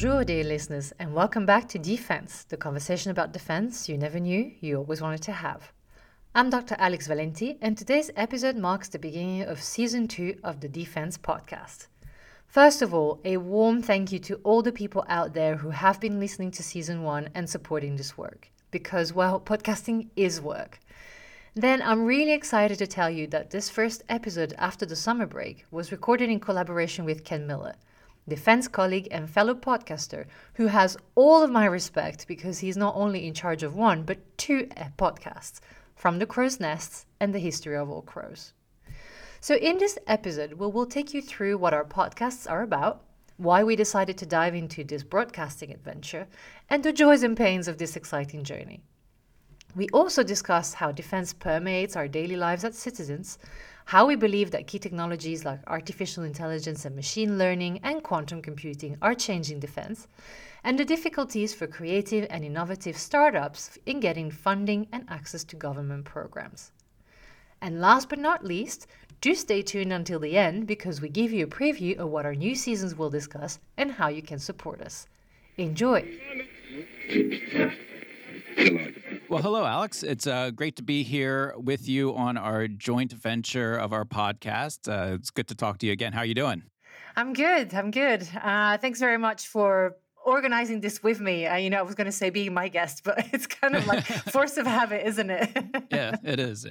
Bonjour, dear listeners, and welcome back to Defense, the conversation about defense you never knew you always wanted to have. I'm Dr. Alex Valenti, and today's episode marks the beginning of season two of the Defense podcast. First of all, a warm thank you to all the people out there who have been listening to season one and supporting this work, because, well, podcasting is work. Then I'm really excited to tell you that this first episode after the summer break was recorded in collaboration with Ken Miller defense colleague and fellow podcaster who has all of my respect because he's not only in charge of one but two uh, podcasts from the crow's nests and the history of all crows. So, in this episode, we will take you through what our podcasts are about, why we decided to dive into this broadcasting adventure, and the joys and pains of this exciting journey. We also discuss how defense permeates our daily lives as citizens, how we believe that key technologies like artificial intelligence and machine learning and quantum computing are changing defense, and the difficulties for creative and innovative startups in getting funding and access to government programs. And last but not least, do stay tuned until the end because we give you a preview of what our new seasons will discuss and how you can support us. Enjoy! Well, hello, Alex. It's uh, great to be here with you on our joint venture of our podcast. Uh, it's good to talk to you again. How are you doing? I'm good. I'm good. Uh, thanks very much for organizing this with me. Uh, you know, I was going to say being my guest, but it's kind of like force of habit, isn't it? yeah, it is.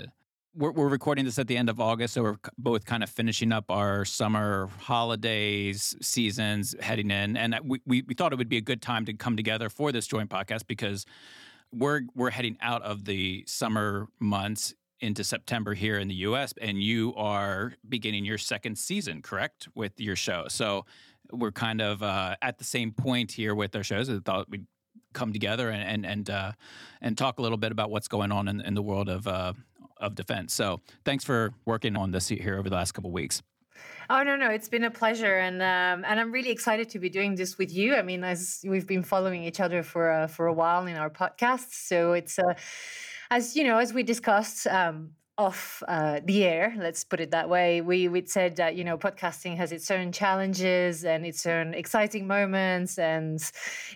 We're, we're recording this at the end of August, so we're both kind of finishing up our summer holidays seasons heading in. And we, we, we thought it would be a good time to come together for this joint podcast because we're we're heading out of the summer months into September here in the US and you are beginning your second season, correct, with your show. So we're kind of uh, at the same point here with our shows. I thought we'd come together and and and, uh, and talk a little bit about what's going on in, in the world of uh, of defense. So thanks for working on this here over the last couple weeks. Oh no, no, it's been a pleasure, and um, and I'm really excited to be doing this with you. I mean, as we've been following each other for uh, for a while in our podcasts, so it's uh, as you know, as we discussed. Um, off uh, the air, let's put it that way. We we said that you know podcasting has its own challenges and its own exciting moments, and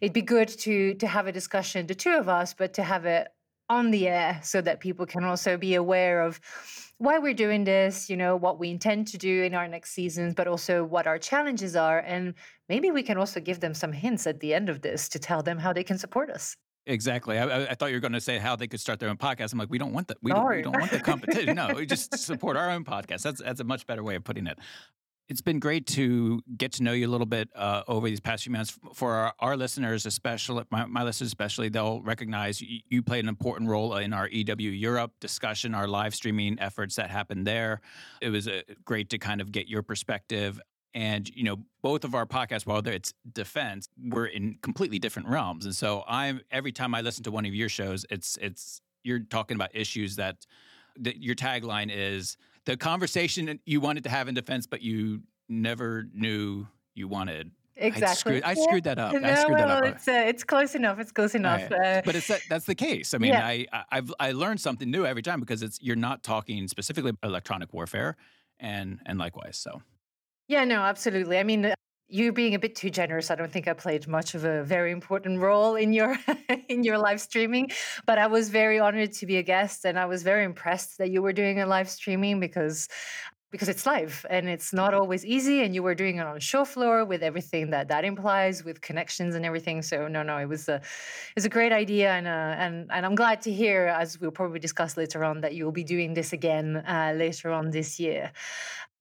it'd be good to to have a discussion, the two of us, but to have it on the air so that people can also be aware of why we're doing this, you know, what we intend to do in our next seasons, but also what our challenges are. And maybe we can also give them some hints at the end of this to tell them how they can support us. Exactly. I, I, thought you were going to say how they could start their own podcast. I'm like, we don't want that. We, don't, we don't want the competition. no, we just support our own podcast. That's that's a much better way of putting it it's been great to get to know you a little bit uh, over these past few months. For our, our listeners, especially my, my, listeners, especially, they'll recognize you, you, played an important role in our EW Europe discussion, our live streaming efforts that happened there. It was uh, great to kind of get your perspective. And you know, both of our podcasts, while it's defense, we're in completely different realms. And so, I'm every time I listen to one of your shows, it's it's you're talking about issues that, that your tagline is the conversation you wanted to have in defense, but you never knew you wanted. Exactly. I screwed, I screwed that up. No, I screwed that up. It's, uh, it's close enough. It's close enough. Right. Uh, but it's that, that's the case. I mean, yeah. I, I've I learned something new every time because it's you're not talking specifically about electronic warfare, and and likewise. So. Yeah. No. Absolutely. I mean, you being a bit too generous i don't think i played much of a very important role in your in your live streaming but i was very honored to be a guest and i was very impressed that you were doing a live streaming because because it's live and it's not always easy and you were doing it on a show floor with everything that that implies with connections and everything so no no it was a it was a great idea and uh, and and I'm glad to hear as we'll probably discuss later on that you will be doing this again uh, later on this year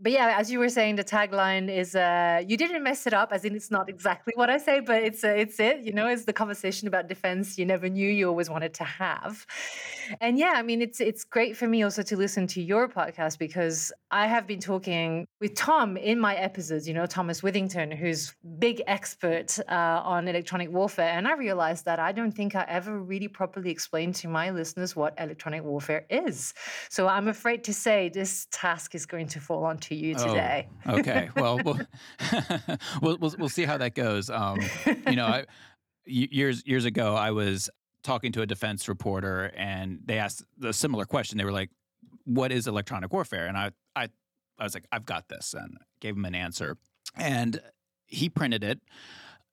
but yeah, as you were saying, the tagline is uh, you didn't mess it up, as in it's not exactly what I say, but it's uh, it's it. You know, it's the conversation about defense you never knew you always wanted to have. And yeah, I mean, it's it's great for me also to listen to your podcast because I have been talking with Tom in my episodes. You know, Thomas Withington, who's big expert uh, on electronic warfare, and I realized that I don't think I ever really properly explained to my listeners what electronic warfare is. So I'm afraid to say this task is going to fall onto to you oh, today. Oh, okay. Well, we'll, we'll, we'll we'll see how that goes. Um, you know, I, years years ago, I was talking to a defense reporter, and they asked a similar question. They were like, "What is electronic warfare?" And I I I was like, "I've got this," and gave him an answer, and he printed it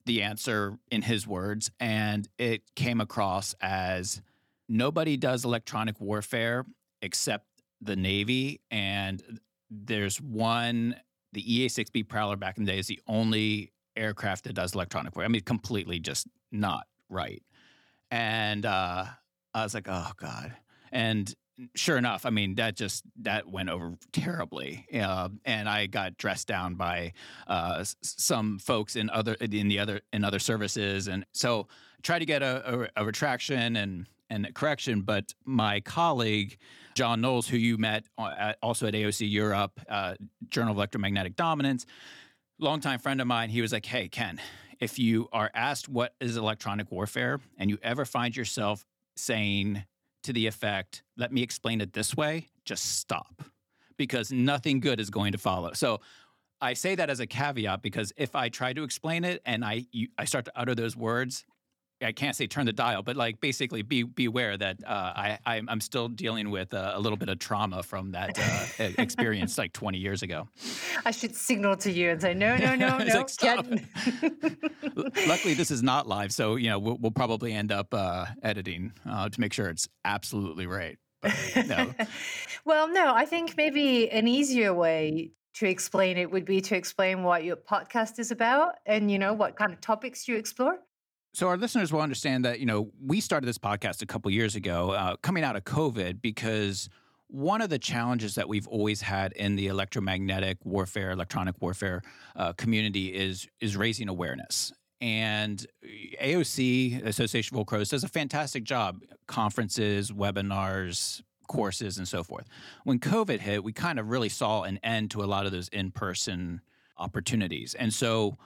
the answer in his words, and it came across as nobody does electronic warfare except the Navy. And there's one, the EA 6B Prowler back in the day is the only aircraft that does electronic warfare. I mean, completely just not right. And uh, I was like, oh God. And sure enough, I mean that just that went over terribly, uh, and I got dressed down by uh, some folks in other in the other in other services, and so tried to get a, a, a retraction and and a correction. But my colleague John Knowles, who you met uh, also at AOC Europe, uh, Journal of Electromagnetic Dominance, longtime friend of mine, he was like, "Hey Ken." If you are asked what is electronic warfare and you ever find yourself saying to the effect, let me explain it this way, just stop because nothing good is going to follow. So I say that as a caveat because if I try to explain it and I you, I start to utter those words, I can't say turn the dial, but like basically be beware that uh, I I'm still dealing with uh, a little bit of trauma from that uh, experience like 20 years ago. I should signal to you and say no no no no. like, Stop. Luckily, this is not live, so you know we'll, we'll probably end up uh, editing uh, to make sure it's absolutely right. But, no. well, no, I think maybe an easier way to explain it would be to explain what your podcast is about and you know what kind of topics you explore so our listeners will understand that you know we started this podcast a couple years ago, uh, coming out of COVID, because one of the challenges that we've always had in the electromagnetic warfare, electronic warfare uh, community is is raising awareness. And AOC, Association of Crows, does a fantastic job. Conferences, webinars, courses, and so forth. When COVID hit, we kind of really saw an end to a lot of those in person opportunities. And so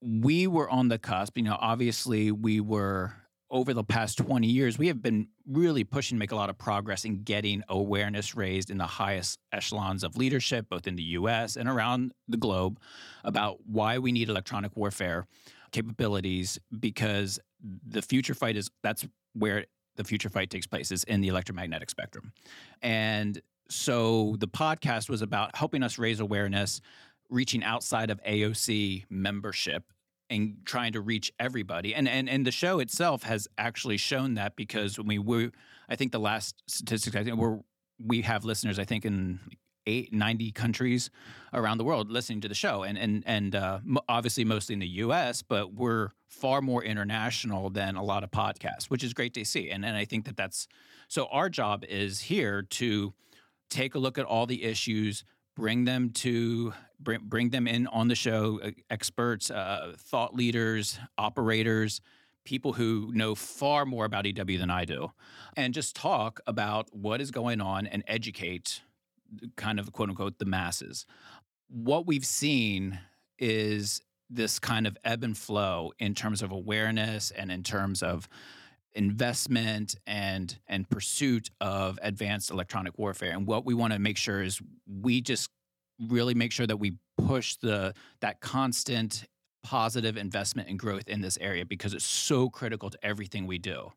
we were on the cusp. You know, obviously, we were over the past 20 years, we have been really pushing to make a lot of progress in getting awareness raised in the highest echelons of leadership, both in the US and around the globe, about why we need electronic warfare capabilities because the future fight is that's where the future fight takes place is in the electromagnetic spectrum. And so the podcast was about helping us raise awareness reaching outside of AOC membership and trying to reach everybody. And and and the show itself has actually shown that because when we were, I think the last statistics I think we have listeners I think in eight, 90 countries around the world listening to the show and and and uh, obviously mostly in the US but we're far more international than a lot of podcasts which is great to see and and I think that that's so our job is here to take a look at all the issues bring them to bring, bring them in on the show experts uh, thought leaders operators people who know far more about ew than i do and just talk about what is going on and educate kind of quote unquote the masses what we've seen is this kind of ebb and flow in terms of awareness and in terms of investment and and pursuit of advanced electronic warfare. And what we want to make sure is we just really make sure that we push the that constant positive investment and growth in this area because it's so critical to everything we do.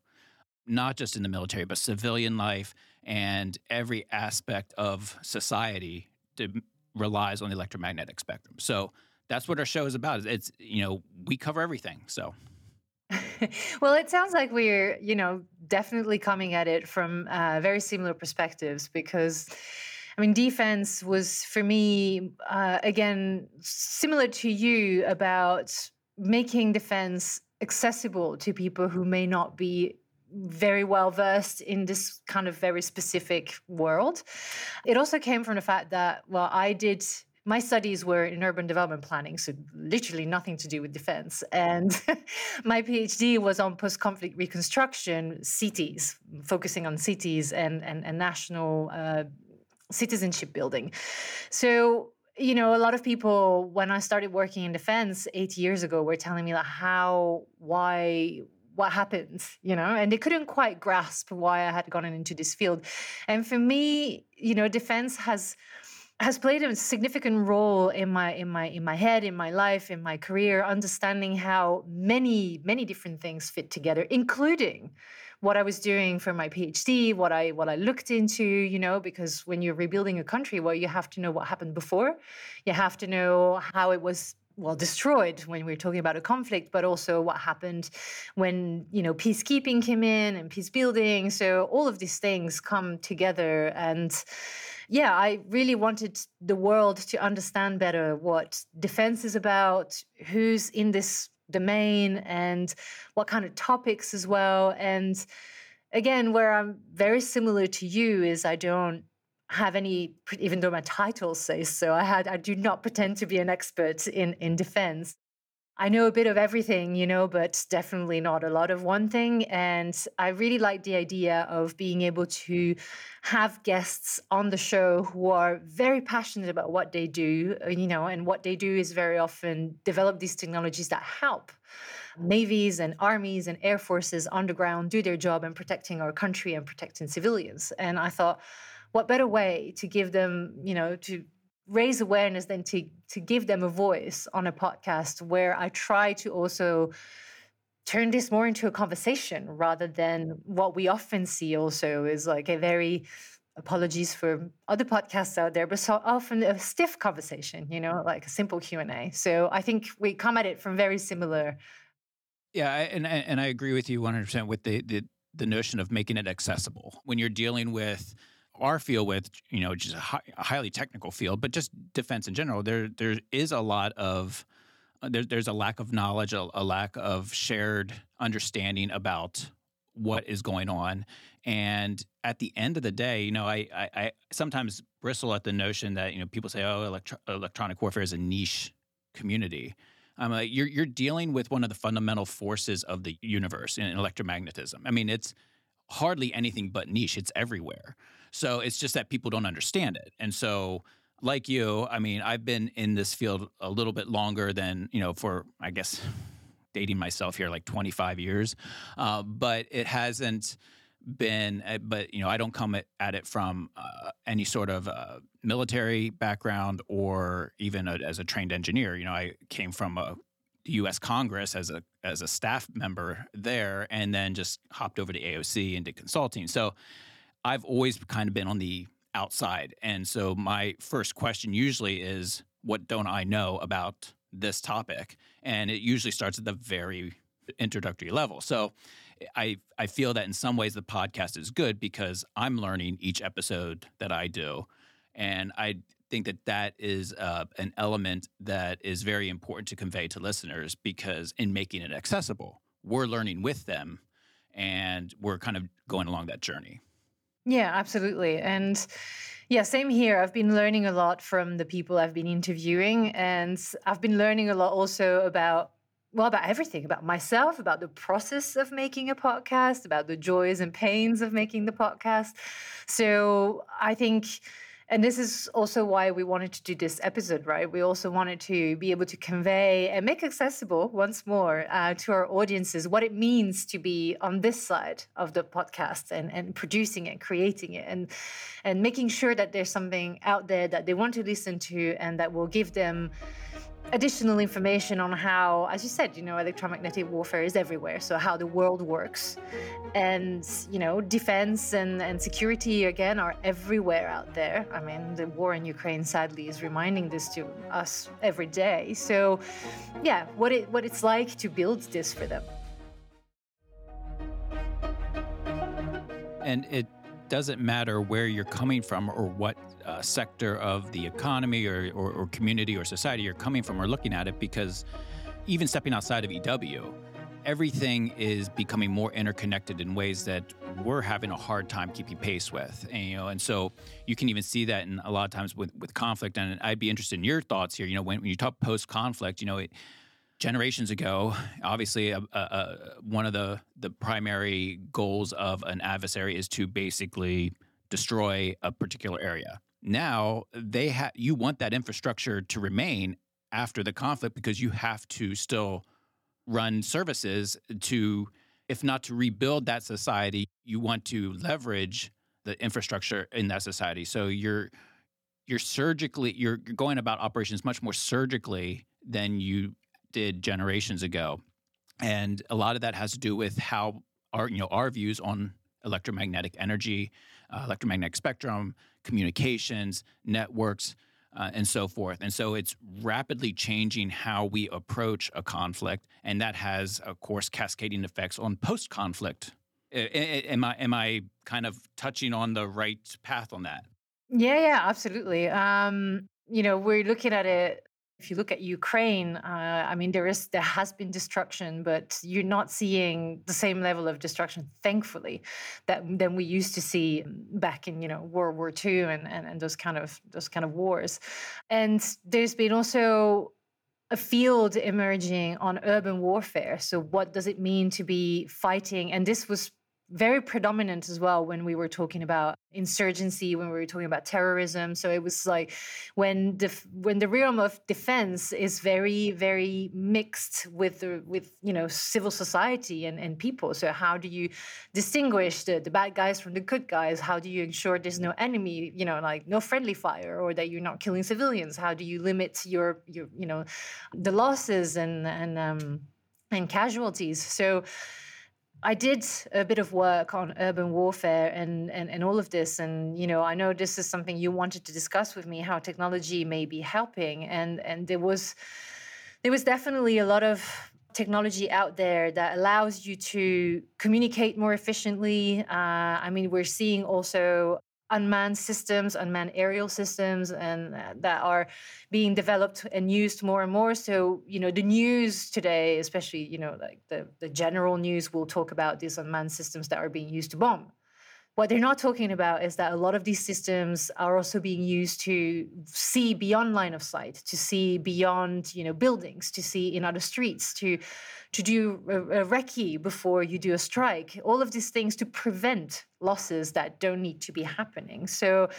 Not just in the military, but civilian life and every aspect of society to, relies on the electromagnetic spectrum. So that's what our show is about. It's you know we cover everything. So well, it sounds like we're, you know, definitely coming at it from uh, very similar perspectives because. I mean, defense was for me, uh, again, similar to you about making defense accessible to people who may not be very well versed in this kind of very specific world. It also came from the fact that, well, I did my studies were in urban development planning, so literally nothing to do with defense. And my PhD was on post conflict reconstruction, cities, focusing on cities and, and, and national uh, citizenship building. So, you know, a lot of people, when I started working in defense eight years ago, were telling me like how, why, what happened, you know, and they couldn't quite grasp why I had gone into this field. And for me, you know, defense has has played a significant role in my in my in my head in my life in my career understanding how many many different things fit together including what I was doing for my PhD what I what I looked into you know because when you're rebuilding a country well you have to know what happened before. You have to know how it was well destroyed when we are talking about a conflict but also what happened when you know peacekeeping came in and peace building. So all of these things come together. And yeah i really wanted the world to understand better what defense is about who's in this domain and what kind of topics as well. And again where i'm very similar to you is i don't have any even though my title says so i had i do not pretend to be an expert in in defense i know a bit of everything you know but definitely not a lot of one thing and i really like the idea of being able to have guests on the show who are very passionate about what they do uh, you know and what they do is very often develop these technologies that help navies and armies and air forces on the ground do their job in protecting our country and protecting civilians and i thought what better way to give them, you know, to raise awareness than to to give them a voice on a podcast where I try to also turn this more into a conversation rather than what we often see also is like a very apologies for other podcasts out there but so often a stiff conversation you know like a simple q&a so i think we come at it from very similar yeah and and i agree with you 100% with the the, the notion of making it accessible. When you're dealing with our field with you know just a, high, a highly technical field, but just defense in general, there there is a lot of uh, there, there's a lack of knowledge, a, a lack of shared understanding about what is going on. And at the end of the day, you know, I, I, I sometimes bristle at the notion that you know people say, "Oh, electro- electronic warfare is a niche community." I'm like, you're you're dealing with one of the fundamental forces of the universe in electromagnetism. I mean, it's hardly anything but niche. It's everywhere. So it's just that people don't understand it. And so like you, I mean, I've been in this field a little bit longer than, you know, for I guess dating myself here like 25 years. Uh, but it hasn't been uh, but you know i don't come at, it from uh, any sort of uh, military background or even a, as a trained engineer you know i came from a U.S. Congress as a as a staff member there, and then just hopped over to AOC and did consulting. So I've always kind of been on the outside, and so my first question usually is, "What don't I know about this topic?" And it usually starts at the very introductory level. So I I feel that in some ways the podcast is good because I'm learning each episode that I do, and I think that that is uh, an element that is very important to convey to listeners because in making it accessible, we're learning with them and we're kind of going along that journey. Yeah, absolutely. And yeah, same here. I've been learning a lot from the people I've been interviewing, and I've been learning a lot also about well, about everything, about myself, about the process of making a podcast, about the joys and pains of making the podcast. So I think and this is also why we wanted to do this episode, right? We also wanted to be able to convey and make accessible once more uh, to our audiences what it means to be on this side of the podcast and, and producing it, creating it, and and making sure that there's something out there that they want to listen to and that will give them additional information on how, as you said, you know, electromagnetic warfare is everywhere. So how the world works, and you know, defense and, and security again are everywhere out there. I mean, the war in Ukraine sadly is reminding this to us every day. So, yeah, what it what it's like to build this for them. And it doesn't matter where you're coming from or what uh, sector of the economy or, or, or community or society you're coming from or looking at it, because even stepping outside of EW, everything is becoming more interconnected in ways that we're having a hard time keeping pace with. And, you know, and so you can even see that in a lot of times with, with conflict. And I'd be interested in your thoughts here. You know, when, when you talk post conflict, you know, it, generations ago, obviously, uh, uh, one of the the primary goals of an adversary is to basically destroy a particular area. Now they have you want that infrastructure to remain after the conflict because you have to still run services to, if not to rebuild that society, you want to leverage the infrastructure in that society. So you're you're surgically you're going about operations much more surgically than you did generations ago. And a lot of that has to do with how our, you know, our views on electromagnetic energy, uh, electromagnetic spectrum, communications, networks, uh, and so forth. And so it's rapidly changing how we approach a conflict, and that has, of course, cascading effects on post-conflict. Am I am I kind of touching on the right path on that? Yeah, yeah, absolutely. Um, you know, we're looking at it if you look at Ukraine, uh, I mean, there is there has been destruction, but you're not seeing the same level of destruction, thankfully, that than we used to see back in you know World War II and, and and those kind of those kind of wars. And there's been also a field emerging on urban warfare. So, what does it mean to be fighting? And this was very predominant as well when we were talking about insurgency when we were talking about terrorism. So it was like when the when the realm of defense is very very mixed with with you know civil society and, and people. So how do you distinguish the, the bad guys from the good guys? How do you ensure there's no enemy you know like no friendly fire or that you're not killing civilians? How do you limit your your you know the losses and and um and casualties? So I did a bit of work on urban warfare and, and, and all of this. And, you know, I know this is something you wanted to discuss with me, how technology may be helping. And, and there was there was definitely a lot of technology out there that allows you to communicate more efficiently. Uh, I mean, we're seeing also unmanned systems, unmanned aerial systems, and uh, that are being developed and used more and more. So, you know, the news today, especially, you know, like the, the general news will talk about these unmanned systems that are being used to bomb. What they're not talking about is that a lot of these systems are also being used to see beyond line of sight, to see beyond, you know, buildings, to see in other streets, to to do a, a recce before you do a strike. All of these things to prevent losses that don't need to be happening. So,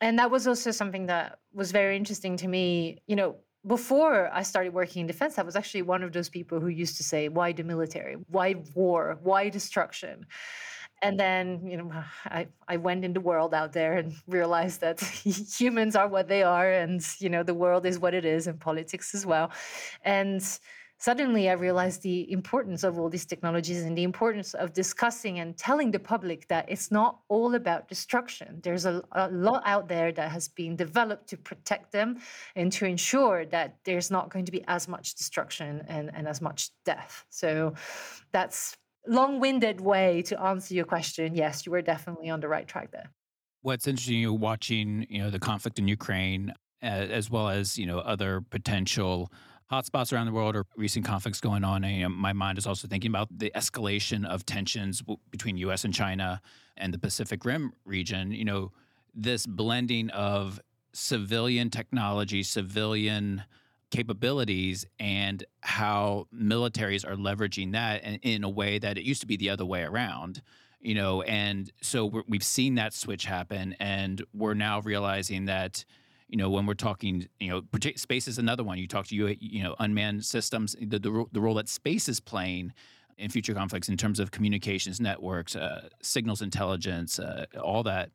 and that was also something that was very interesting to me. You know, before I started working in defense, I was actually one of those people who used to say, why the military? Why war? Why destruction? And then, you know, I, I went in the world out there and realized that humans are what they are, and, you know, the world is what it is, and politics as well. And suddenly I realized the importance of all these technologies and the importance of discussing and telling the public that it's not all about destruction. There's a, a, lot out there that has been developed to protect them and to ensure that there's not going to be as much destruction and, and as much death. So that's long-winded way to answer your question. Yes, you were definitely on the right track there. What's interesting, you watching, you know, the conflict in Ukraine, as well as you know other potential hotspots around the world or recent conflicts going on. And, you know, my mind is also thinking about the escalation of tensions w- between U.S. and China and the Pacific Rim region. You know, this blending of civilian technology, civilian capabilities and how militaries are leveraging that in, in, a way that it used to be the other way around you know and so we have seen that switch happen and we're now realizing that you know when we're talking you know space is another one. You talk to you you know unmanned systems the, the, the role that space is playing in future conflicts in terms of communications networks uh, signals intelligence uh, all that.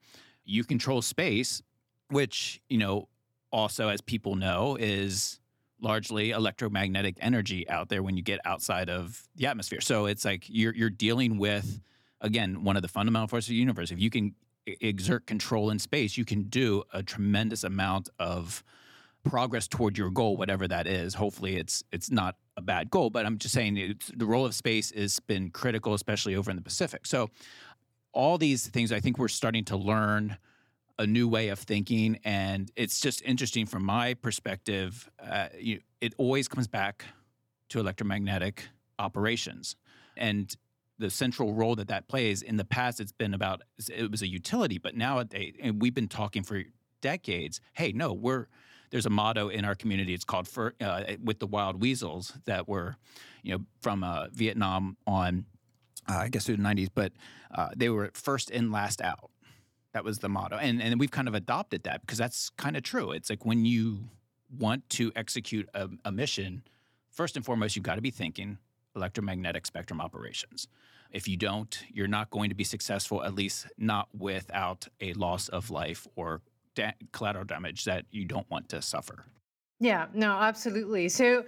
You control space which you know also as people know is largely electromagnetic energy out there when you get outside of the atmosphere. So it's like you're you're dealing with again one of the fundamental forces of the universe. If you can exert control in space, you can do a tremendous amount of progress toward your goal, whatever that is. Hopefully, it's it's not a bad goal, but I'm just saying the role of space has been critical, especially over in the Pacific. So all these things, I think we're starting to learn a new way of thinking, and it's just interesting from my perspective. Uh, you, it always comes back to electromagnetic operations, and the central role that that plays. In the past, it's been about it was a utility, but nowadays, and we've been talking for decades. Hey, no, we're there's a motto in our community. It's called for, uh, with the wild weasels that were, you know, from uh, Vietnam on, uh, I guess through the '90s, but uh, they were first in, last out. That was the motto. And and we've kind of adopted that because that's kind of true. It's like when you want to execute a, a mission, first and foremost, you've got to be thinking electromagnetic spectrum operations. If you don't, you're not going to be successful, at least not without a loss of life or da- collateral damage that you don't want to suffer. Yeah, no, absolutely. So,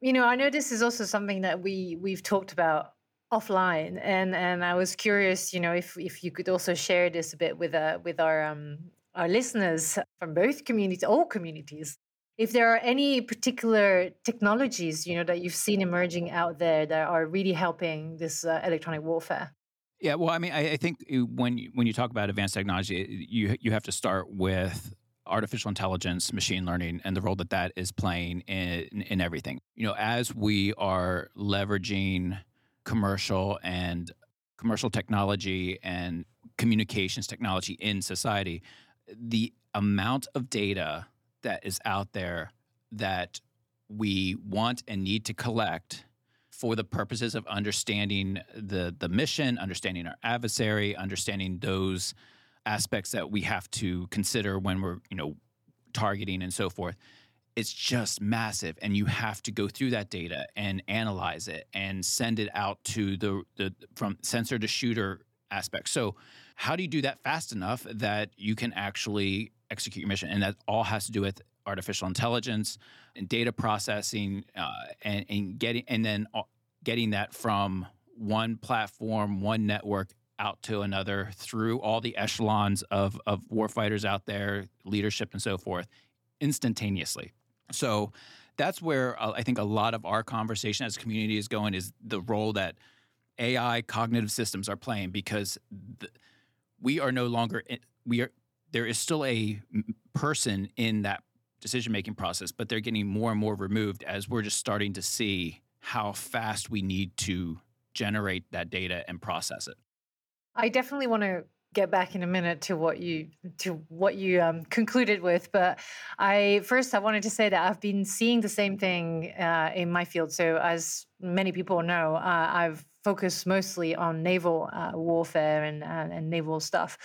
you know, I know this is also something that we we've talked about offline and and I was curious you know if if you could also share this a bit with uh with our um our listeners from both communities, all communities, if there are any particular technologies, you know, that you've seen emerging out there that are really helping this uh, electronic warfare. Yeah, well, I mean, I, I think when you, when you talk about advanced technology, you you have to start with artificial intelligence, machine learning, and the role that that is playing in in everything. You know, as we are leveraging commercial and commercial technology and communications technology in society, the amount of data that is out there that we want and need to collect for the purposes of understanding the the mission, understanding our adversary, understanding those aspects that we have to consider when we're you know targeting and so forth. It's just massive, and you have to go through that data and analyze it and send it out to the the from sensor to shooter aspect. So, how do you do that fast enough that you can actually execute your mission? And that all has to do with artificial intelligence and data processing uh, and, and getting and then uh, getting that from one platform, one network out to another through all the echelons of of warfighters out there, leadership and so forth, instantaneously. So that's where uh, I think a lot of our conversation as a community is going is the role that AI cognitive systems are playing because we are no longer we are there is still a person in that decision making process, but they're getting more and more removed as we're just starting to see how fast we need to generate that data and process it. I definitely want to get back in a minute to what you to what you um, concluded with but i first i wanted to say that i've been seeing the same thing uh, in my field. So as many people know uh, i've focused mostly on naval uh, warfare and, uh, and naval stuff.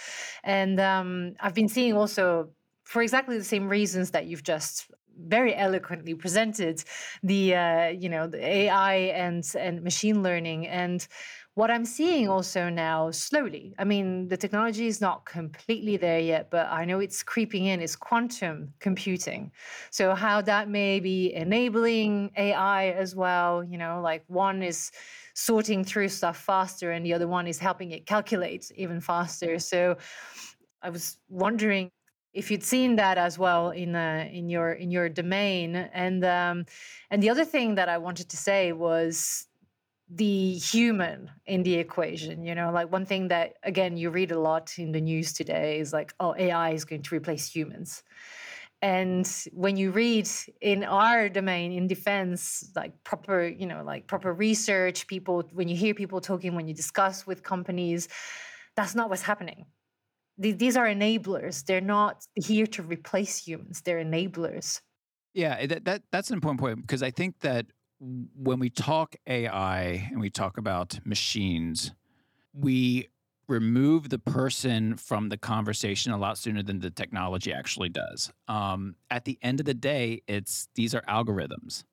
And um, i've been seeing also for exactly the same reasons that you've just very eloquently presented the uh, you know the AI and and machine learning and what I'm seeing also now slowly. I mean, the technology is not completely there yet, but I know it's creeping in. Is quantum computing. So how that may be enabling AI as well. You know, like one is sorting through stuff faster, and the other one is helping it calculate even faster. So I was wondering if you'd seen that as well in uh, in your in your domain. And um, and the other thing that I wanted to say was the human in the equation you know like one thing that again you read a lot in the news today is like oh AI is going to replace humans. And when you read in our domain in defense like proper you know like proper research people when you hear people talking when you discuss with companies that's not what's happening these are enablers. They're not here to replace humans. They're enablers. Yeah, that, that that's an important point because I think that when we talk AI and we talk about machines, we remove the person from the conversation a lot sooner than the technology actually does. Um, at the end of the day, it's these are algorithms.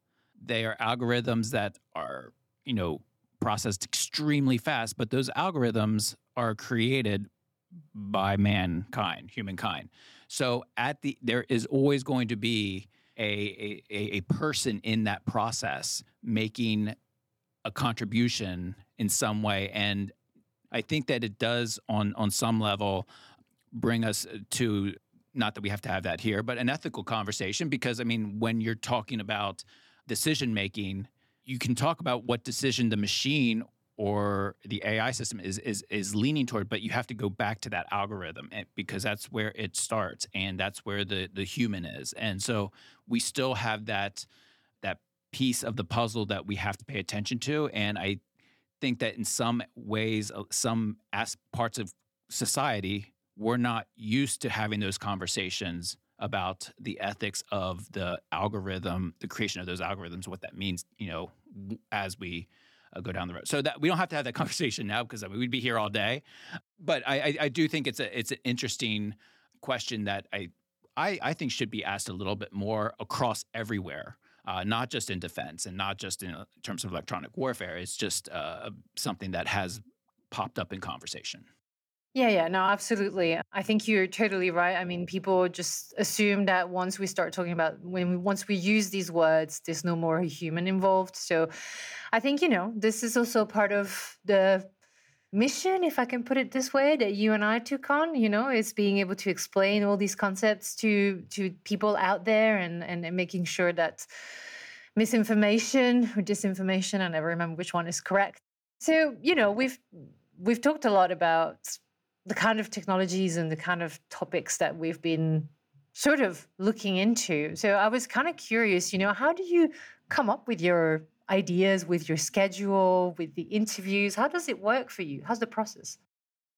They are algorithms that are you know processed extremely fast, but those algorithms are created by mankind, humankind. So at the there is always going to be a, a, a person in that process making a contribution in some way. And I think that it does on on some level bring us to not that we have to have that here, but an ethical conversation because I mean when you're talking about decision making, you can talk about what decision the machine or the AI system is is is leaning toward, but you have to go back to that algorithm eh, because that's where it starts and that's where the the human is. And so we still have that that piece of the puzzle that we have to pay attention to. And I think that in some ways, uh, some as parts of society, we're not used to having those conversations about the ethics of the algorithm, the creation of those algorithms, what that means, you know, as we uh, go down the road. So that we don't have to have that conversation now because I mean we'd be here all day. But I, I, I do think it's a it's an interesting question that I, I I think should be asked a little bit more across everywhere. Uh, not just in defense and not just in, uh, terms of electronic warfare. It's just uh, something that has popped up in conversation. Yeah, yeah, no, absolutely. I think you're totally right. I mean, people just assume that once we start talking about when we, once we use these words, there's no more human involved. So, I think you know this is also part of the mission, if I can put it this way, that you and I took on. You know, is being able to explain all these concepts to to people out there and and, and making sure that misinformation or disinformation, I never remember which one is correct. So you know, we've we've talked a lot about the kind of technologies and the kind of topics that we've been sort of looking into. So I was kind of curious, you know, how do you come up with your ideas, with your schedule, with the interviews? How does it work for you? How's the process?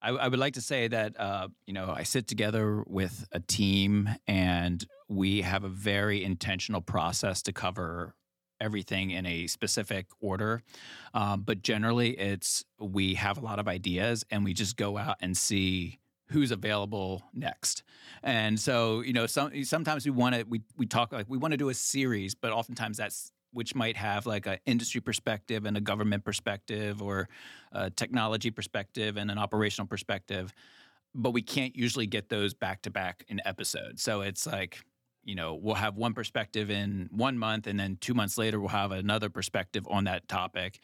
I, I would like to say that, uh, you know, I sit together with a team and we have a very intentional process to cover everything in a specific order. Um, but generally, it's we have a lot of ideas and we just go out and see who's available next. And so, you know, some sometimes we want to we we talk like we want to do a series, but oftentimes that's which might have like an industry perspective and a government perspective or a technology perspective and an operational perspective. But we can't usually get those back to back in episodes. So it's like you know, we'll have one perspective in one month, and then two months later, we'll have another perspective on that topic.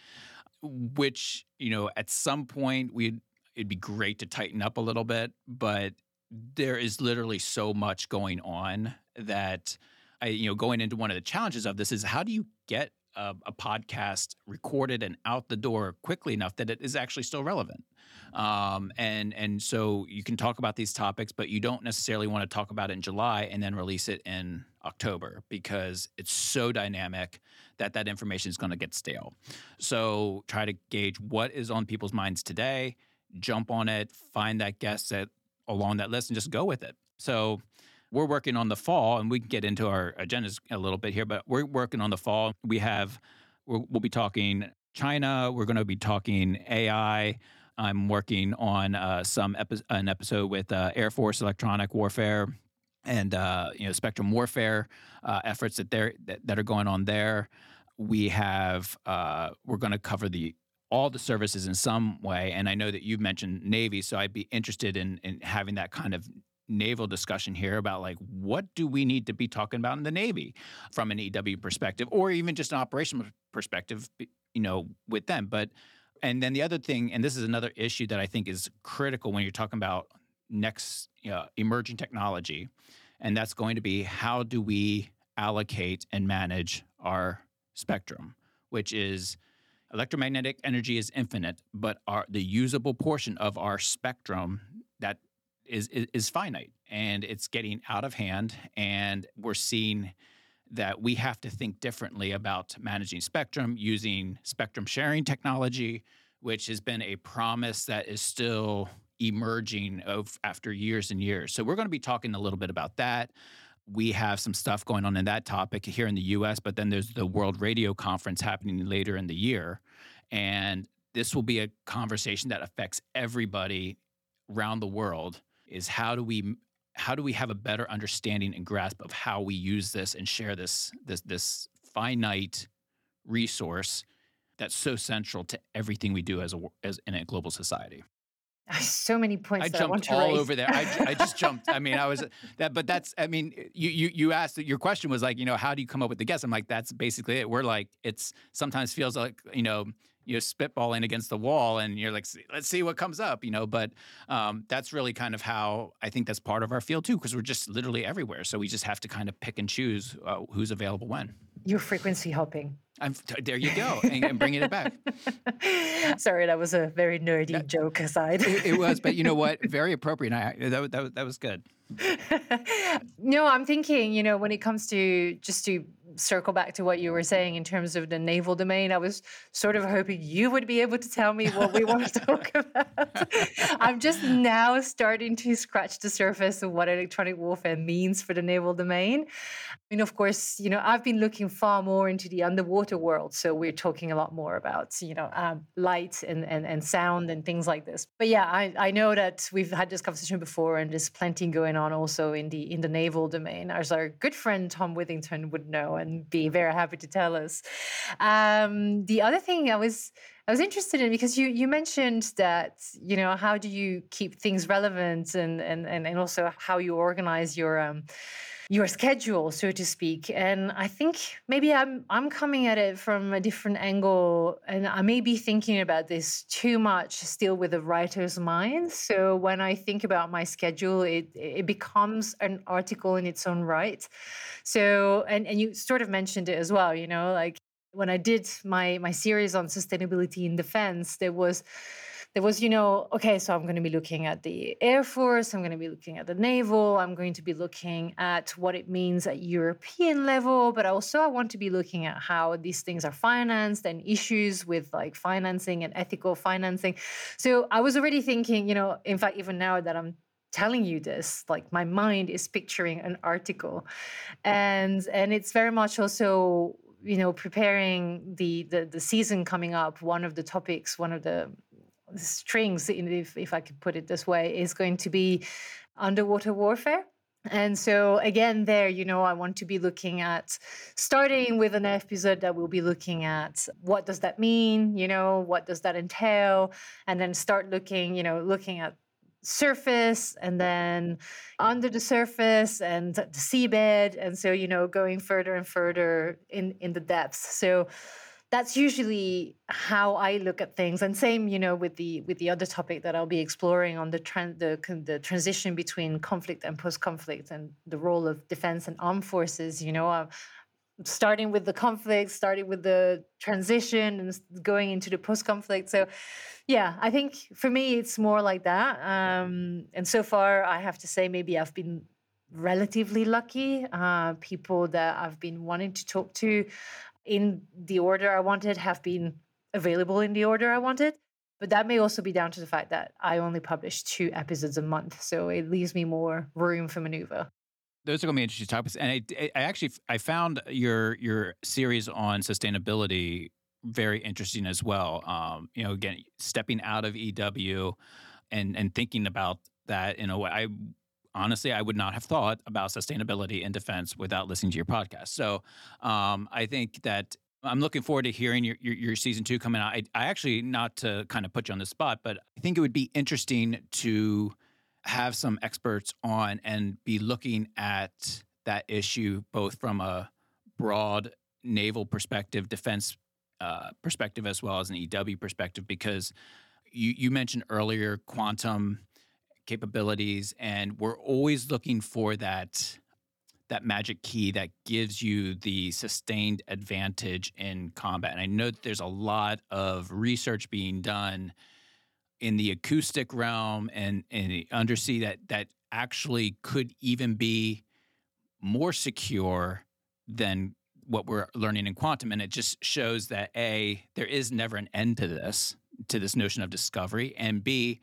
Which, you know, at some point, we it'd be great to tighten up a little bit, but there is literally so much going on that I, you know, going into one of the challenges of this is how do you get a, a, podcast recorded and out the door quickly enough that it is actually still relevant. Um, and and so you can talk about these topics, but you don't necessarily want to talk about it in July and then release it in October because it's so dynamic that that information is going to get stale. So try to gauge what is on people's minds today, jump on it, find that guest that along that list, and just go with it. So we're working on the fall, and we can get into our agendas a little bit here, but we're working on the fall. We have, we will be talking China. We're going to be talking AI. I'm working on uh, some epi- an episode with uh, Air Force electronic warfare and uh, you know spectrum warfare uh, efforts that, they that that are going on there. We have uh, we're going to cover the all the services in some way, and I know that you've mentioned Navy, so I'd be interested in in having that kind of naval discussion here about like what do we need to be talking about in the Navy from an EW perspective, or even just an operational perspective, you know, with them. But and then the other thing, and this is another issue that I think is critical when you're talking about next you know, emerging technology, and that's going to be how do we allocate and manage our spectrum, which is electromagnetic energy is infinite, but our the usable portion of our spectrum that is, is, is finite and it's getting out of hand. And we're seeing that we have to think differently about managing spectrum using spectrum sharing technology, which has been a promise that is still emerging of after years and years. So we're going to be talking a little bit about that. We have some stuff going on in that topic here in the US, but then there's the World Radio Conference happening later in the year. And this will be a conversation that affects everybody around the world is how do we how do we have a better understanding and grasp of how we use this and share this this this finite resource that's so central to everything we do as a as in a global society. So many points. I jumped I all raise. over there. I, I just jumped. I mean, I was that, but that's. I mean, you you you asked. Your question was like, you know, how do you come up with the guess? I'm like, that's basically it. We're like, it's sometimes feels like you know you're spitballing against the wall and you're like let's see what comes up you know but um, that's really kind of how i think that's part of our field too because we're just literally everywhere so we just have to kind of pick and choose uh, who's available when you're frequency hopping I'm, there you go, and, and bringing it back. Sorry, that was a very nerdy that, joke aside. it, it, was, but you know what? Very appropriate. I, that, that, that was good. no, I'm thinking, you know, when it comes to just to circle back to what you were saying in terms of the naval domain, I was sort of hoping you would be able to tell me what we want to talk about. I'm just now starting to scratch the surface of what electronic warfare means for the naval domain. I mean, of course, you know, I've been looking far more into the underwater world. So we're talking a lot more about, you know, um, light and, and, and sound and things like this. But yeah, I, I know that we've had this conversation before and there's plenty going on also in the in the naval domain, as our good friend Tom Withington would know and be very happy to tell us. Um, the other thing I was I was interested in because you you mentioned that you know how do you keep things relevant and and and, and also how you organize your um, your schedule, so to speak. And I think maybe I'm I'm coming at it from a different angle, and I may be thinking about this too much still with a writer's mind. So when I think about my schedule, it it becomes an article in its own right. So and and you sort of mentioned it as well, you know, like when I did my my series on sustainability in defense, there was there was, you know, okay, so I'm going to be looking at the Air Force, I'm going to be looking at the Naval, I'm going to be looking at what it means at European level, but also I want to be looking at how these things are financed and issues with like financing and ethical financing. So I was already thinking, you know, in fact, even now that I'm telling you this like my mind is picturing an article and and it's very much also you know preparing the, the the season coming up one of the topics one of the strings, if, if I could put it this way, is going to be underwater warfare. And so again, there, you know, I want to be looking at starting with an episode that we'll be looking at what does that mean, you know, what does that entail, and then start looking, you know, looking at surface and then under the surface and the seabed, and so you know, going further and further in in the depths. So that's usually how I look at things. And same, you know, with the with the other topic that I'll be exploring on the tran- the the transition between conflict and post-conflict and the role of defense and armed forces. You know, uh, starting with the conflict, starting with the transition, and going into the post-conflict. So, yeah, I think for me it's more like that. Um, and so far, I have to say, maybe I've been relatively lucky. Uh, people that I've been wanting to talk to in the order I wanted have been available in the order I wanted. But that may also be down to the fact that I only publish two episodes a month, so it leaves me more room for maneuver. Those are going to be interesting topics, and I, I actually I found your your series on sustainability very interesting as well. Um, you know, again, stepping out of EW and and thinking about that in a way I honestly, I would not have thought about sustainability in defense without listening to your podcast. So um, I think that I'm looking forward to hearing your, your, your season two coming out. I, I, actually, not to kind of put you on the spot, but I think it would be interesting to have some experts on and be looking at that issue both from a broad naval perspective, defense uh, perspective, as well as an EW perspective, because you, you mentioned earlier quantum capabilities and we're always looking for that that magic key that gives you the sustained advantage in combat. And I know that there's a lot of research being done in the acoustic realm and in the undersea that that actually could even be more secure than what we're learning in quantum and it just shows that a there is never an end to this to this notion of discovery and b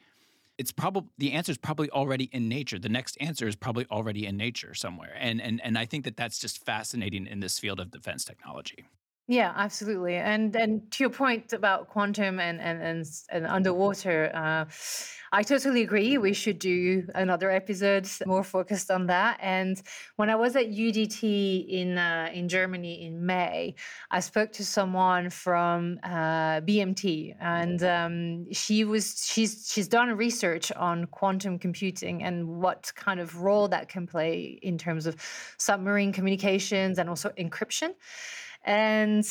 it's probably the answer is probably already in nature. The next answer is probably already in nature somewhere. And and and I think that that's just fascinating in this field of defense technology. Yeah, absolutely. And and to your point about quantum and and and, and underwater, uh, I totally agree. We should do another episode more focused on that. And when I was at UDT in uh, in Germany in May, I spoke to someone from uh, BMT, and um, she was she's she's done research on quantum computing and what kind of role that can play in terms of submarine communications and also encryption. And,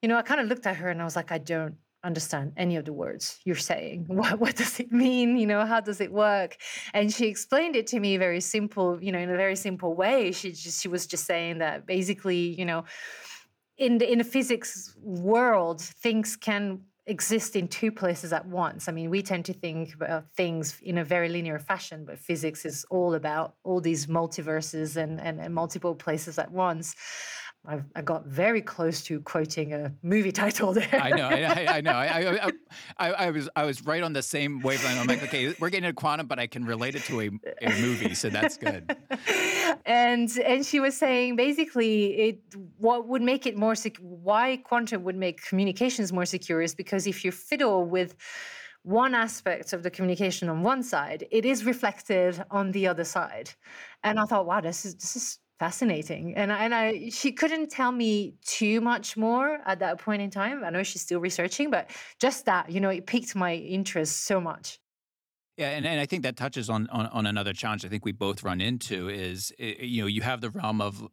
you know, I kind of looked at her and I was like, I don't understand any of the words you're saying. What, what does it mean? You know, how does it work? And she explained it to me very simple, you know, in a very simple way. She just, she was just saying that basically, you know, in the in the physics world, things can exist in two places at once. I mean, we tend to think about things in a very linear fashion, but physics is all about all these multiverses and, and, and multiple places at once. I, I got very close to quoting a movie title there. I know, I, I know. I, I, I, was I was right on the same wavelength. I'm like, okay, we're getting into quantum, but I can relate it to a, a movie, so that's good. and and she was saying basically, it what would make it more sec- why quantum would make communications more secure is because if you fiddle with one aspect of the communication on one side, it is reflected on the other side. And I thought, wow, this is this is fascinating. And and I she couldn't tell me too much more at that point in time. I know she's still researching, but just that, you know, it piqued my interest so much. Yeah, and, and I think that touches on, on, on another challenge I think we both run into is you know you have the realm of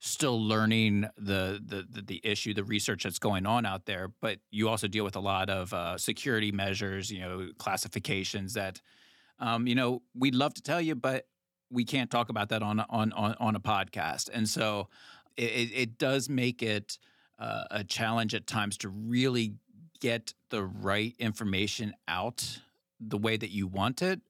still learning the, the the, the issue, the research that's going on out there, but you also deal with a lot of uh, security measures, you know, classifications that um, you know we'd love to tell you, but we can't talk about that on on on, on a podcast, and so it, it does make it uh, a challenge at times to really get the right information out the way that you want it.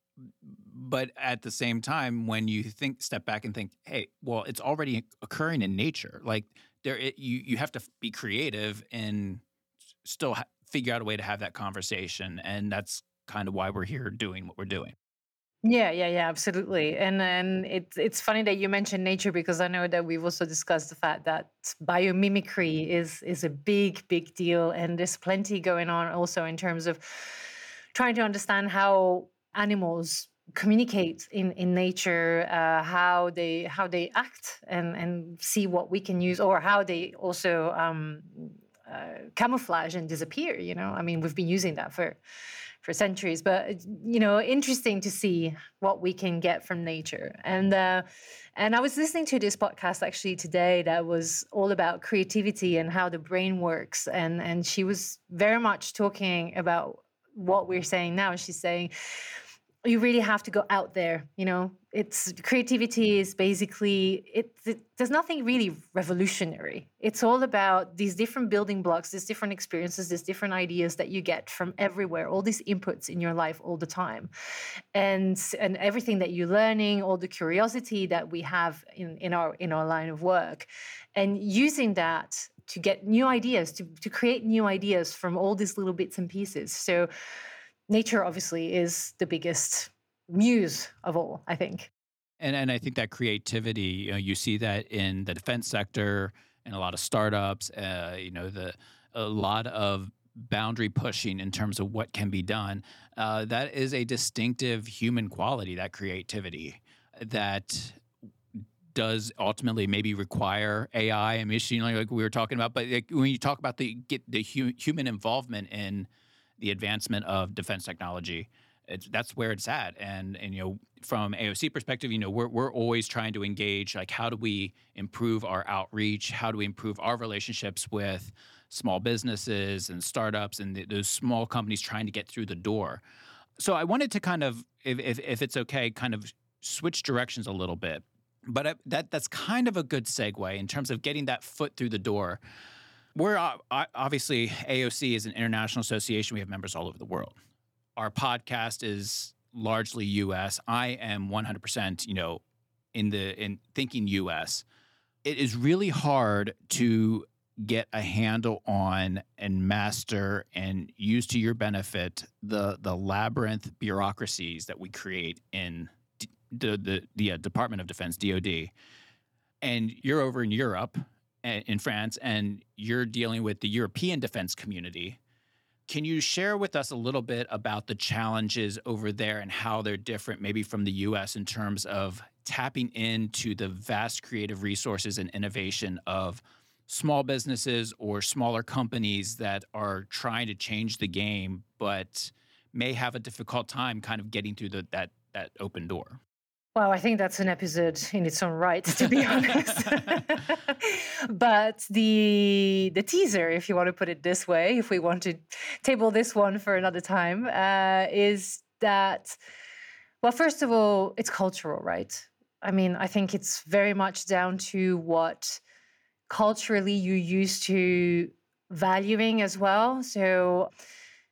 But at the same time when you think step back and think hey well it's already occurring in nature like there it, you you have to be creative and still ha- figure out a way to have that conversation. And that's kind of why we're here doing what we're doing yeah, yeah, yeah, absolutely. And and it's it's funny that you mentioned nature because I know that we've also discussed the fact that biomimicry is is a big, big deal, and there's plenty going on also in terms of trying to understand how animals communicate in in nature uh, how they how they act and and see what we can use or how they also um, uh, camouflage and disappear you know? I mean we've been using that for for centuries but you know interesting to see what we can get from nature. And uh, and i was listening to this podcast actually today that was all about creativity and how the brain works. And and she was very much talking about what we're saying now. She's saying you really have to go out there you know? It's creativity is basically it, it, there's nothing really revolutionary. It's all about these different building blocks these different experiences these different ideas that you get from everywhere all these inputs in your life all the time. And and everything that you're learning all the curiosity that we have in in our in our line of work. And using that to get new ideas to to create new ideas from all these little bits and pieces. So nature obviously is the biggest muse of all, I think. And and I think that creativity, you, know, you see that in the defense sector and a lot of startups. Uh, you know, the a lot of boundary pushing in terms of what can be done. Uh, that is a distinctive human quality. That creativity that does ultimately maybe require AI and machine learning, like we were talking about. But like, when you talk about the get the hu- human involvement in the advancement of defense technology. It's, that's where it's at. And, and, you know, from AOC perspective, you know, we're, we're always trying to engage, like, how do we improve our outreach? How do we improve our relationships with small businesses and startups and the, those small companies trying to get through the door? So I wanted to kind of, if, if, if it's okay, kind of switch directions a little bit. But I, that that's kind of a good segue in terms of getting that foot through the door we're obviously AOC is an international association. We have members all over the world. Our podcast is largely U.S. I am 100%, you know, in the in thinking U.S. It is really hard to get a handle on and master and use to your benefit the the labyrinth bureaucracies that we create in the the, the uh, Department of Defense DoD. And you're over in Europe in France and you're dealing with the European defense community. Can you share with us a little bit about the challenges over there and how they're different, maybe from the US, in terms of tapping into the vast creative resources and innovation of small businesses or smaller companies that are trying to change the game, but may have a difficult time kind of getting through the, that, that open door? Well, I think that's an episode in its own right, to be honest. but the the teaser, if you want to put it this way, if we want to table this one for another time, uh, is that well, first of all, it's cultural, right? I mean, I think it's very much down to what culturally you're used to valuing as well. So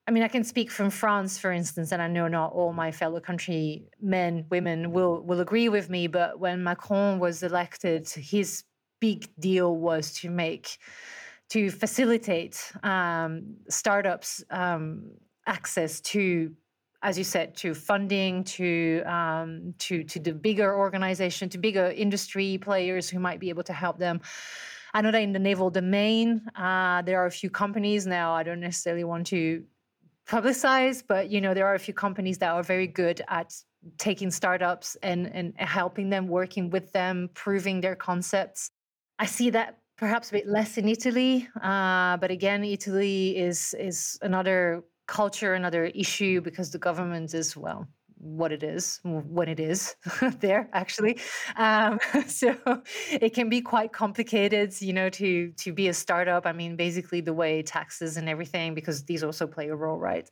I mean, I can speak from France, for instance, and I know not all my fellow countrymen, women will will agree with me. But when Macron was elected, his big deal was to make, to facilitate um, startups um, access to, as you said, to funding, to um, to to the bigger organization, to bigger industry players who might be able to help them. I know that in the naval domain, uh, there are a few companies now. I don't necessarily want to publicized, but you know there are a few companies that are very good at taking startups and and helping them, working with them, proving their concepts. I see that perhaps a bit less in Italy, uh, but again, Italy is is another culture, another issue because the government is well what it is when it is there actually. Um, so it can be quite complicated you know to to be a startup. I mean basically the way taxes and everything because these also play a role right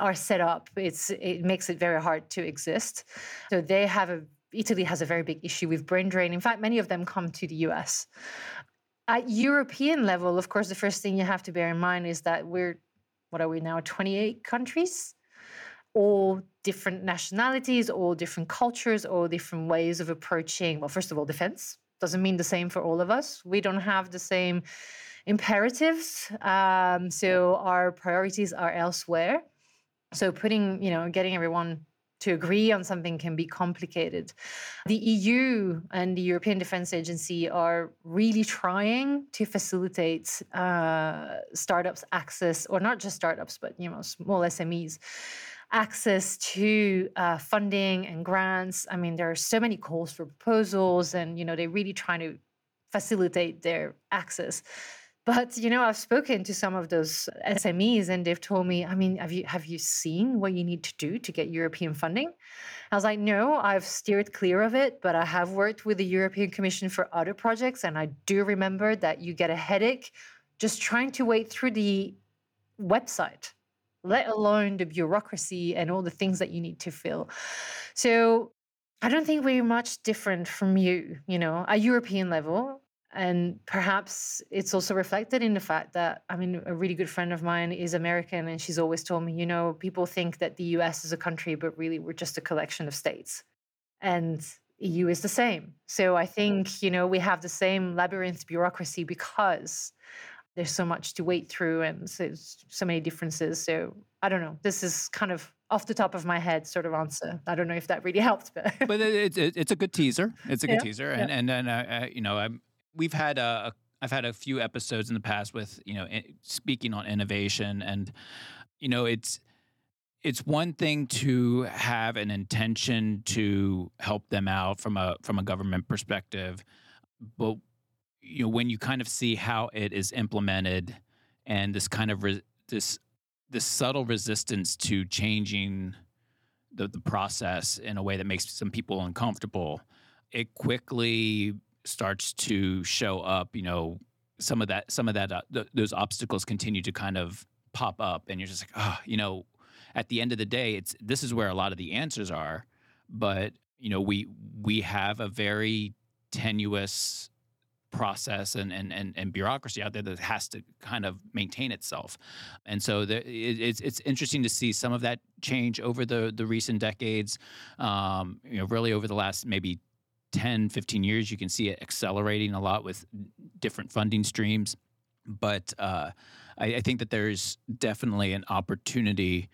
are set up it's it makes it very hard to exist. So they have a italy has a very big issue with brain drain. In fact many of them come to the us at european level of course the first thing you have to bear in mind is that we're what are we now 28 countries all different nationalities, all different cultures, all different ways of approaching, well, first of all, defense doesn't mean the same for all of us. We don't have the same imperatives. Um, so our priorities are elsewhere. So putting, you know, getting everyone to agree on something can be complicated. The EU and the European Defence Agency are really trying to facilitate uh, startups access, or not just startups, but you know, small SMEs access to uh, funding and grants. I mean, there are so many calls for proposals, and you know they're really trying to facilitate their access. But you know, I've spoken to some of those SMEs, and they've told me, I mean, have you have you seen what you need to do to get European funding? I was like, no, I've steered clear of it, but I have worked with the European Commission for other projects, and I do remember that you get a headache just trying to wait through the website let alone the bureaucracy and all the things that you need to fill. So I don't think we're much different from you, you know, at European level. And perhaps it's also reflected in the fact that, I mean, a really good friend of mine is American, and she's always told me, you know, people think that the US is a country, but really we're just a collection of states. And EU is the same. So I think, you know, we have the same labyrinth bureaucracy because there's so much to wait through and so, so many differences. So I don't know. This is kind of off the top of my head sort of answer. I don't know if that really helped, but but it's it's a good teaser. It's a good yeah, teaser, and yeah. and then uh, uh, you know I'm, we've had a, I've had a few episodes in the past with you know speaking on innovation, and you know it's it's one thing to have an intention to help them out from a from a government perspective, but you know when you kind of see how it is implemented and this kind of re- this this subtle resistance to changing the, the process in a way that makes some people uncomfortable it quickly starts to show up you know some of that some of that uh, th- those obstacles continue to kind of pop up and you're just like oh you know at the end of the day it's this is where a lot of the answers are but you know we we have a very tenuous process and, and, and, and, bureaucracy out there that has to kind of maintain itself. And so the, it, it's, it's interesting to see some of that change over the, the recent decades. Um, you know, really over the last maybe 10, 15 years, you can see it accelerating a lot with different funding streams. But uh, I, I think that there's definitely an opportunity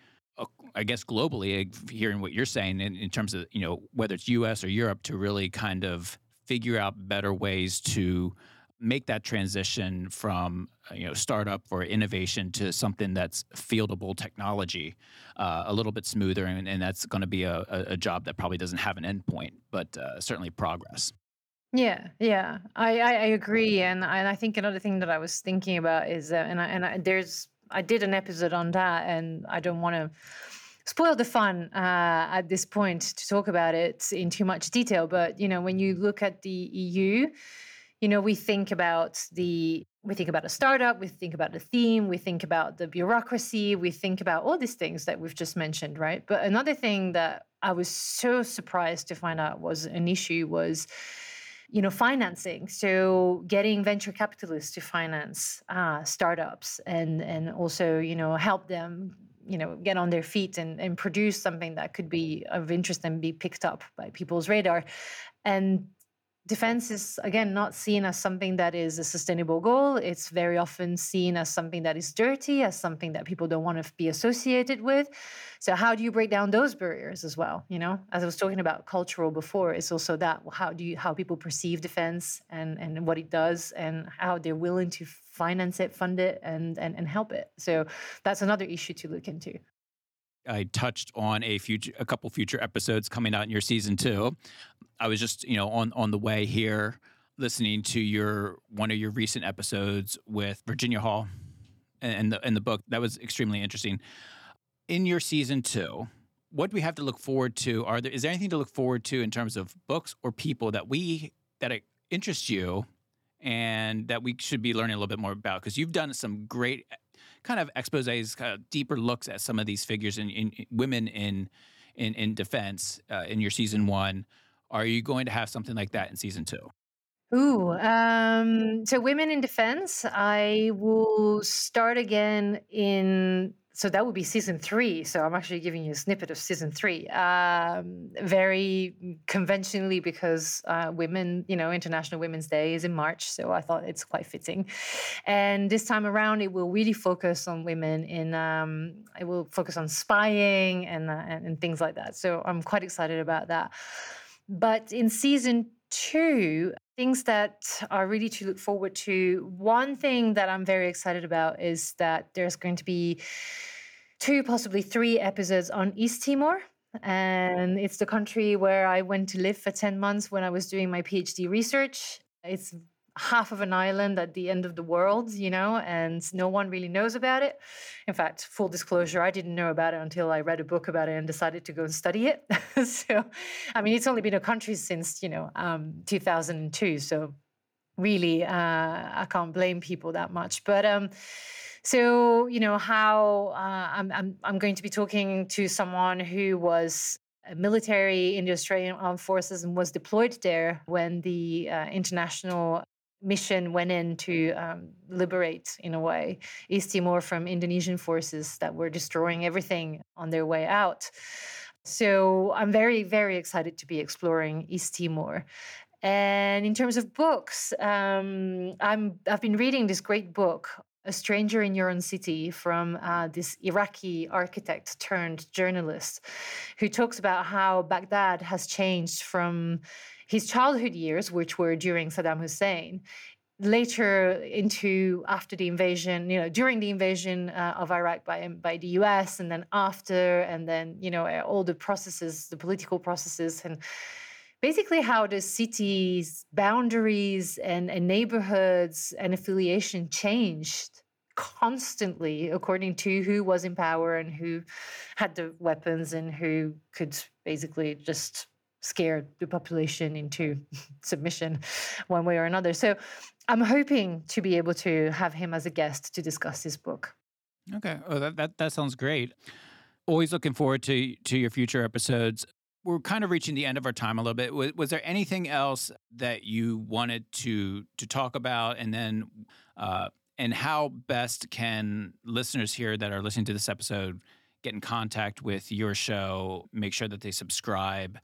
I guess globally, hearing what you're saying in, in, terms of you know whether it's U.S. or Europe, to really kind of figure out better ways to make that transition from you know startup or innovation to something that's fieldable technology uh, a little bit smoother and, and that's going to be a, a, job that probably doesn't have an endpoint but uh, certainly progress. Yeah yeah. I, I, I agree and and I think another thing that I was thinking about is uh, and I, and I, there's I did an episode on that and I don't want to spoil the fun uh, at this point to talk about it in too much detail. But you know, when you look at the EU, you know, we think about the we think about a startup, we think about the theme, we think about the bureaucracy, we think about all these things that we've just mentioned, right? But another thing that I was so surprised to find out was an issue was you know financing so getting venture capitalists to finance uh, startups and and also you know help them you know get on their feet and, and produce something that could be of interest and be picked up by people's radar. And defense is again not seen as something that is a sustainable goal. It's very often seen as something that is dirty as something that people don't want to be associated with. So how do you break down those barriers as well you know? As i was talking about cultural before it's also that how do you how people perceive defense and and what it does and how they're willing to finance it fund it and and, and help it. So that's another issue to look into. I touched on a future, a couple future episodes coming out in your season two. I was just, you know, on on the way here, listening to your one of your recent episodes with Virginia Hall, and the and the book that was extremely interesting. In your season two, what do we have to look forward to? Are there is there anything to look forward to in terms of books or people that we that interest you and that we should be learning a little bit more about? Because you've done some great kind of exposes, kind of deeper looks at some of these figures in, in, in women in in in defense uh, in your season one. Are you going to have something like that in season two? Ooh, um, so women in defense, I will start again in so that would be season three. So I'm actually giving you a snippet of season three. Um, very conventionally, because uh, women, you know, International Women's Day is in March. So I thought it's quite fitting. And this time around, it will really focus on women in, um, it will focus on spying and, uh, and, and things like that. So I'm quite excited about that. But in season two, things that are really to look forward to. One thing that I'm very excited about is that there's going to be two, possibly three episodes on East Timor. And it's the country where I went to live for 10 months when I was doing my PhD research. It's half of an island at the end of the world, you know, and no one really knows about it. In fact, full disclosure, I didn't know about it until I read a book about it and decided to go and study it. so, I mean, it's only been a country since, you know, um, 2002. So, really, uh, I can't blame people that much. But, um, so you know how uh, I'm, I'm I'm going to be talking to someone who was military in the Australian Armed Forces and was deployed there when the uh, international mission went in to um, liberate, in a way, East Timor from Indonesian forces that were destroying everything on their way out. So I'm very, very excited to be exploring East Timor. And in terms of books, um, I'm I've been reading this great book, A Stranger in Your Own City, from uh, this Iraqi architect turned journalist, who talks about how Baghdad has changed from his childhood years, which were during Saddam Hussein, later into after the invasion, you know, during the invasion uh, of Iraq by by the U.S. and then after, and then you know all the processes, the political processes, and basically how the city's boundaries and, and neighborhoods and affiliation changed constantly according to who was in power and who had the weapons and who could basically just scare the population into submission one way or another. So I'm hoping to be able to have him as a guest to discuss his book. Okay. Oh, that, that, that sounds great. Always looking forward to to your future episodes. We're kind of reaching the end of our time a little bit. Was, was there anything else that you wanted to to talk about, and then uh, and how best can listeners here that are listening to this episode get in contact with your show? Make sure that they subscribe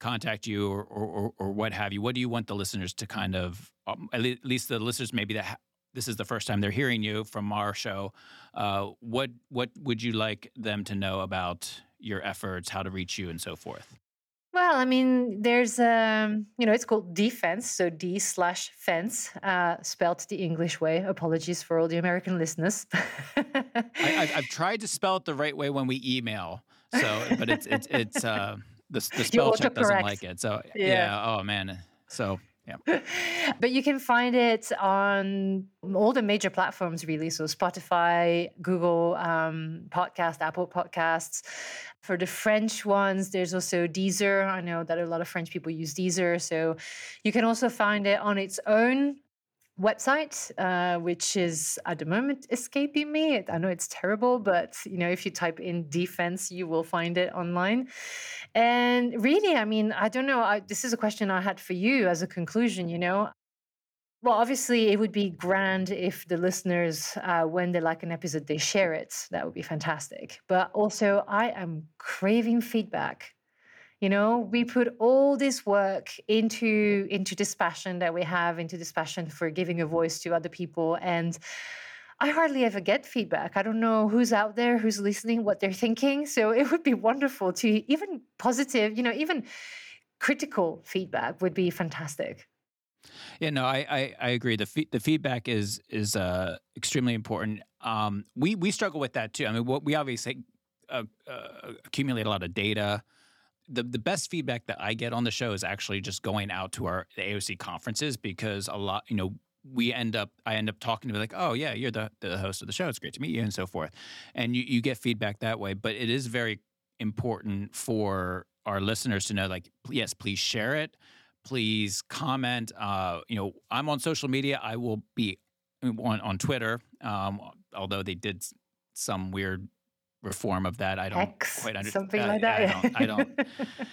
contact you or, or, or what have you? What do you want the listeners to kind of, um, at least the listeners maybe that ha- this is the first time they're hearing you from our show. Uh, what what would you like them to know about your efforts, how to reach you, and so forth? Well, I mean, there's um, you know, it's called defense, so D slash fence, uh, spelled the English way. Apologies for all the American listeners. I, have tried to spell it the right way when we email, so but it's it's it's. Uh, the, the spell check doesn't like it. So yeah. yeah. Oh man. So yeah. but you can find it on all the major platforms, really. So Spotify, Google um, Podcast, Apple Podcasts. For the French ones, there's also Deezer. I know that a lot of French people use Deezer. So you can also find it on its own website, uh, which is at the moment escaping me. I know it's terrible, but you know, if you type in defense, you will find it online. And really, I mean, I don't know. I, this is a question I had for you as a conclusion. You know, well, obviously, it would be grand if the listeners, uh, when they like an episode, they share it. That would be fantastic. But also, I am craving feedback you know we put all this work into into this passion that we have into this passion for giving a voice to other people and I hardly ever get feedback. I don't know who's out there, who's listening, what they're thinking. So it would be wonderful to even positive, you know, even critical feedback would be fantastic. Yeah, no, I I, I agree. The fe- the feedback is is uh, extremely important. Um, we we struggle with that too. I mean, what we obviously uh, uh, accumulate a lot of data the the best feedback that I get on the show is actually just going out to our AOC conferences because a lot, you know, we end up I end up talking to be like, oh yeah, you're the the host of the show. It's great to meet you and so forth, and you you get feedback that way. But it is very important for our listeners to know like yes please share it please comment uh, you know i'm on social media i will be on, on twitter um, although they did some weird reform of that i don't X, quite understand something uh, like that i don't, I don't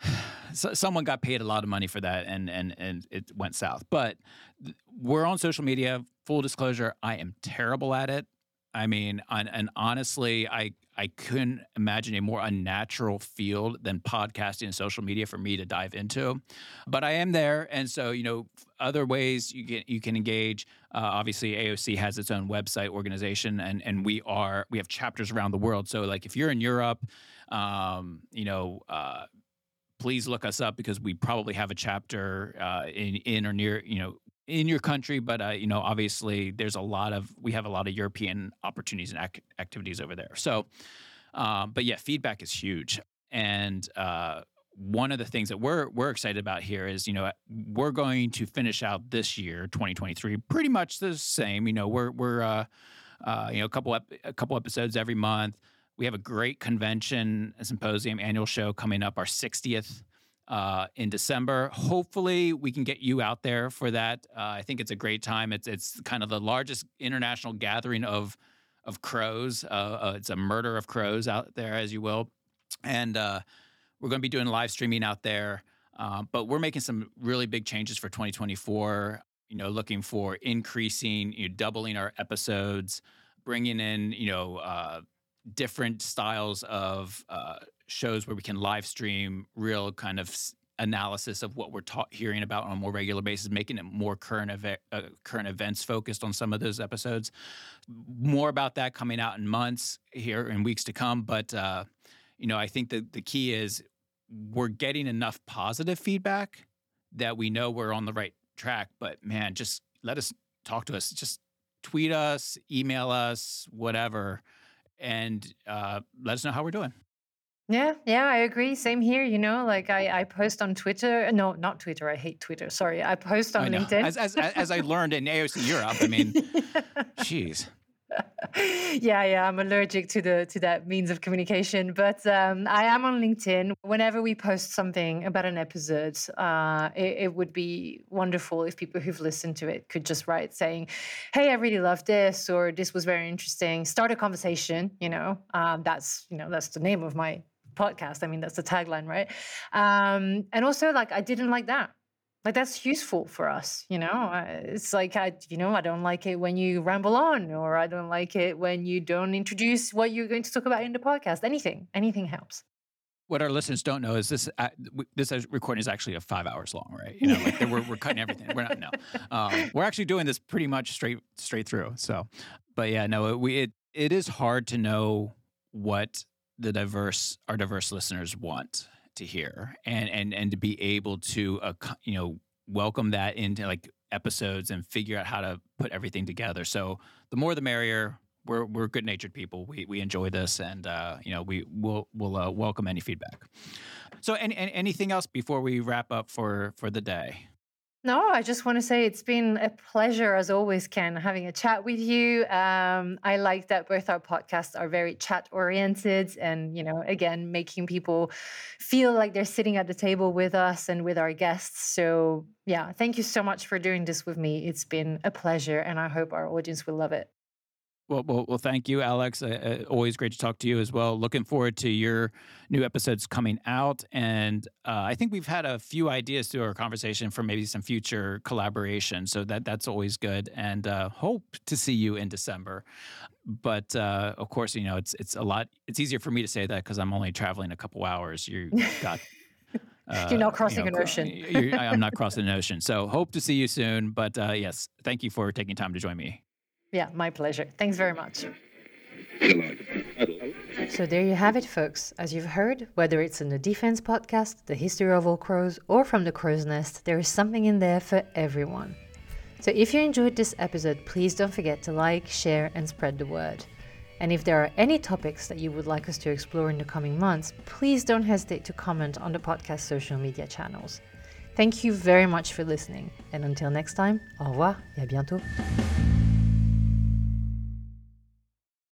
so someone got paid a lot of money for that and and and it went south. But we're on social media full disclosure i am terrible at it. I mean and, and honestly i I couldn't imagine a more unnatural field than podcasting and social media for me to dive into. But I am there, and so you know, other ways you can you can engage. Uh, obviously, AOC has its own website organization, and and we are we have chapters around the world. So like if you're in Europe, um, you know. Uh, please look us up because we probably have a chapter uh, in in or near you know in your country, but uh, you know, obviously, there's a lot of we have a lot of European opportunities and ac- activities over there. So, um, but yeah, feedback is huge, and uh, one of the things that we're we're excited about here is you know we're going to finish out this year, 2023, pretty much the same. You know, we're we're uh, uh you know a couple ep- a couple episodes every month. We have a great convention, a symposium, annual show coming up, our 60th uh, in December. Hopefully, we can get you out there for that. Uh, I think it's a great time. It's it's kind of the largest international gathering of of crows. Uh, uh it's a murder of crows out there, as you will, and uh, we're going to be doing live streaming out there. Um, but we're making some really big changes for 2024. You know, looking for increasing, you know, doubling our episodes, bringing in, you know, uh, different styles of shows where we can live stream real kind of analysis of what we're ta- hearing about on a more regular basis, making it more current ev- uh, current events focused on some of those episodes. More about that coming out in months here in weeks to come. But uh, you know, I think that the key is we're getting enough positive feedback that we know we're on the right track. But man, just let us talk to us. Just tweet us, email us, whatever, and uh, let us know how we're doing. Yeah, yeah, I agree. Same here. You know, like I, I post on Twitter. No, not Twitter. I hate Twitter. Sorry. I post on I LinkedIn. As, as, as I learned in AOC Europe, I mean, jeez. yeah, yeah, I'm allergic to the to that means of communication, but um, I am on LinkedIn. Whenever we post something about an episode, uh, it, it, would be wonderful if people who've listened to it could just write saying, "Hey, I really love this," or "This was very interesting." Start a conversation. You know, um, that's you know that's the name of my podcast. I mean, that's the tagline, right? Um, and also, like, I didn't like that. Like, that's useful for us, you know? It's like, I, you know, I don't like it when you ramble on, or I don't like it when you don't introduce what you're going to talk about in the podcast. Anything, anything helps what our listeners don't know is this uh, this recording is actually a five hours long, right? You know, like we're, we're cutting everything. We're not no, um, we're actually doing this pretty much straight straight through. So, but yeah, no, we it it is hard to know what the diverse our diverse listeners want to hear and and and to be able to uh, you know welcome that into like episodes and figure out how to put everything together. So the more the merrier. We're we're good natured people. We we enjoy this and uh, you know we will will uh, welcome any feedback. So any, anything else before we wrap up for for the day no, I just want to say it's been a pleasure, as always, Ken, having a chat with you. Um, I like that both our podcasts are very chat oriented and, you know, again, making people feel like they're sitting at the table with us and with our guests. So, yeah, thank you so much for doing this with me. It's been a pleasure, and I hope our audience will love it. Well, well, well, thank you, Alex. Uh, uh, always great to talk to you as well. Looking forward to your new episodes coming out. And uh, I think we've had a few ideas through our conversation for maybe some future collaboration. So that that's always good. And uh, hope to see you in December. But uh, of course, you know, it's it's a lot. It's easier for me to say that because I'm only traveling a couple hours. You got. you're not crossing you know, an ocean. I'm not crossing an ocean. So hope to see you soon. But yes, thank you for taking time to join me. Yeah, my pleasure. Thanks very much. So there you have it, folks. As you've heard, whether it's in the Defense podcast, the history of all crows, or from the crow's nest, there is something in there for everyone. So if you enjoyed this episode, please don't forget to like, share, and spread the word. And if there are any topics that you would like us to explore in the coming months, please don't hesitate to comment on the podcast social media channels. Thank you very much for listening, and until next time, au revoir et à bientôt.